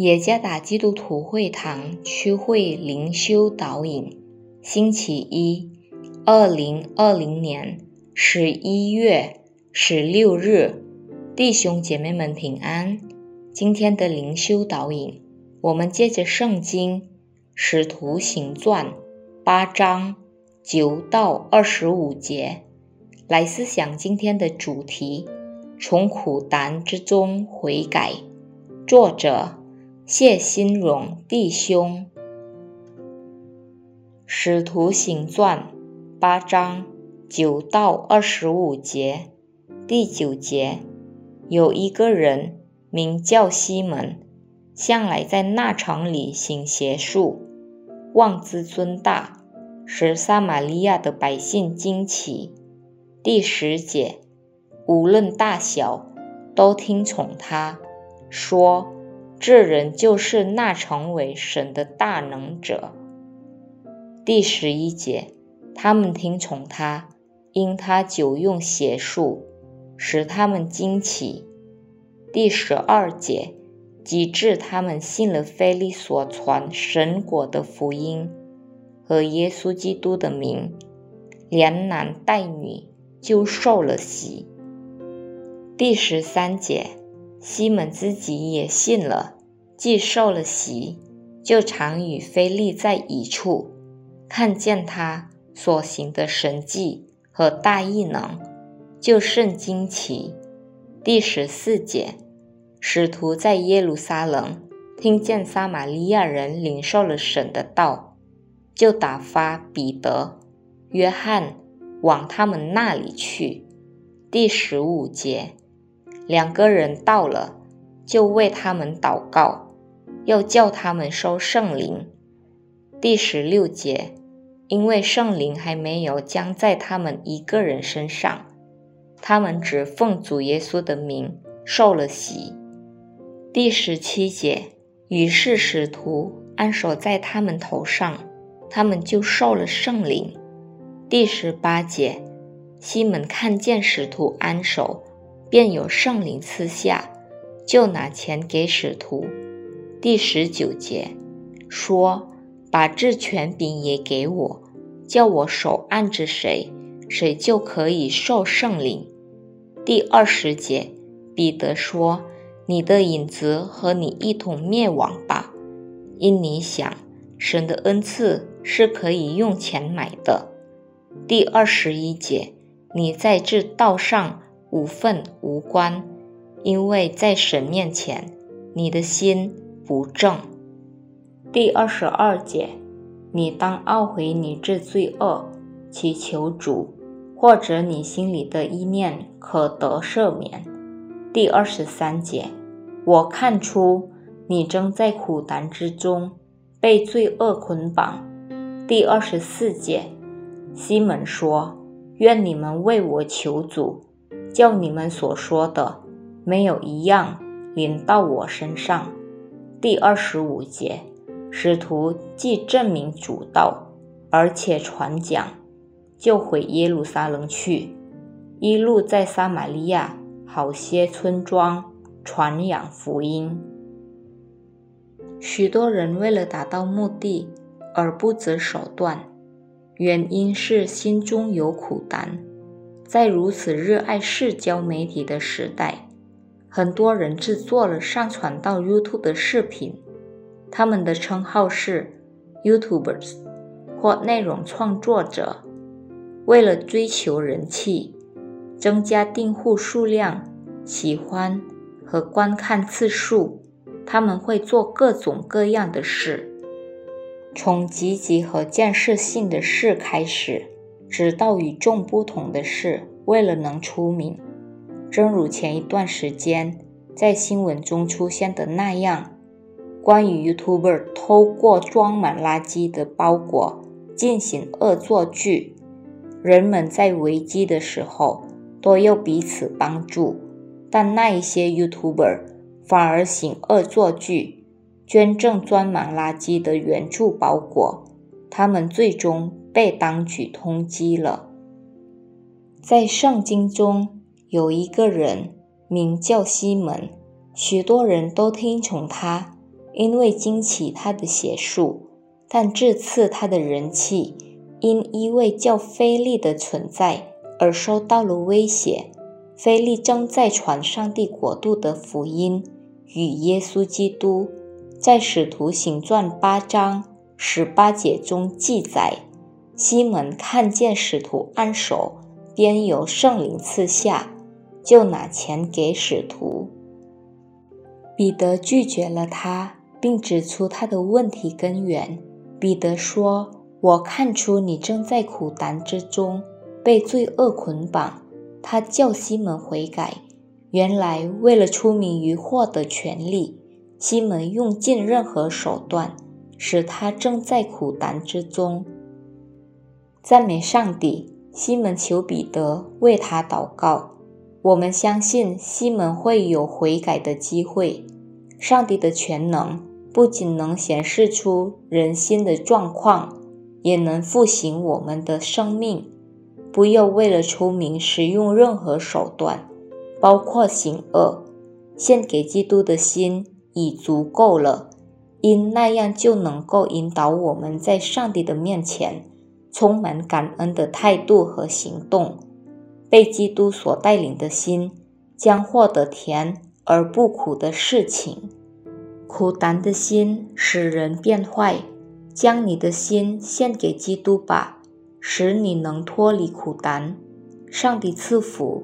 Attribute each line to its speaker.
Speaker 1: 耶加达基督徒会堂区会灵修导引，星期一，二零二零年十一月十六日，弟兄姐妹们平安。今天的灵修导引，我们借着圣经《使徒行传》八章九到二十五节来思想今天的主题：从苦难之中悔改。作者。谢新荣弟兄，《使徒行传》八章九到二十五节，第九节，有一个人名叫西门，向来在那城里行邪术，妄自尊大，使撒玛利亚的百姓惊奇。第十节，无论大小，都听从他，说。这人就是那成为神的大能者。第十一节，他们听从他，因他久用邪术，使他们惊奇。第十二节，及至他们信了腓利所传神果的福音和耶稣基督的名，连男带女就受了洗。第十三节。西门自己也信了，既受了洗，就常与菲利在一处，看见他所行的神迹和大异能，就甚惊奇。第十四节，使徒在耶路撒冷听见撒玛利亚人领受了神的道，就打发彼得、约翰往他们那里去。第十五节。两个人到了，就为他们祷告，又叫他们收圣灵。第十六节，因为圣灵还没有将在他们一个人身上，他们只奉主耶稣的名受了洗。第十七节，于是使徒安守在他们头上，他们就受了圣灵。第十八节，西门看见使徒安守。便有圣灵赐下，就拿钱给使徒。第十九节说：“把这权柄也给我，叫我手按着谁，谁就可以受圣灵。”第二十节彼得说：“你的影子和你一同灭亡吧，因你想神的恩赐是可以用钱买的。”第二十一节你在这道上。无份无关，因为在神面前，你的心不正。第二十二节，你当懊悔你这罪恶，祈求主，或者你心里的意念可得赦免。第二十三节，我看出你正在苦难之中，被罪恶捆绑。第二十四节，西门说：“愿你们为我求主。”叫你们所说的没有一样临到我身上。第二十五节，使徒既证明主道，而且传讲，就回耶路撒冷去，一路在撒玛利亚好些村庄传扬福音。许多人为了达到目的而不择手段，原因是心中有苦难。在如此热爱社交媒体的时代，很多人制作了上传到 YouTube 的视频，他们的称号是 YouTubers 或内容创作者。为了追求人气、增加订户数量、喜欢和观看次数，他们会做各种各样的事，从积极和建设性的事开始。直到与众不同的是，为了能出名，正如前一段时间在新闻中出现的那样，关于 YouTuber 偷过装满垃圾的包裹进行恶作剧，人们在危机的时候都要彼此帮助，但那一些 YouTuber 反而行恶作剧，捐赠装满垃圾的援助包裹，他们最终。被当局通缉了。在圣经中有一个人名叫西门，许多人都听从他，因为惊奇他的邪术，但这次他的人气因一位叫菲利的存在而受到了威胁。菲利正在传上帝国度的福音与耶稣基督，在《使徒行传》八章十八节中记载：西门看见使徒按手，便由圣灵赐下，就拿钱给使徒。彼得拒绝了他，并指出他的问题根源。彼得说：“我看出你正在苦胆之中，被罪恶捆绑。”他叫西门悔改，原来为了出名于获得权力，西门用尽任何手段，使他正在苦难之中。赞美上帝！西门求彼得为他祷告。我们相信西门会有悔改的机会。上帝的全能不仅能显示出人心的状况，也能复兴我们的生命。不要为了出名使用任何手段，包括行恶。献给基督的心已足够了，因那样就能够引导我们在上帝的面前充满感恩的态度和行动。被基督所带领的心将获得甜而不苦的事情。苦胆的心使人变坏，将你的心献给基督吧。使你能脱离苦胆，上帝赐福。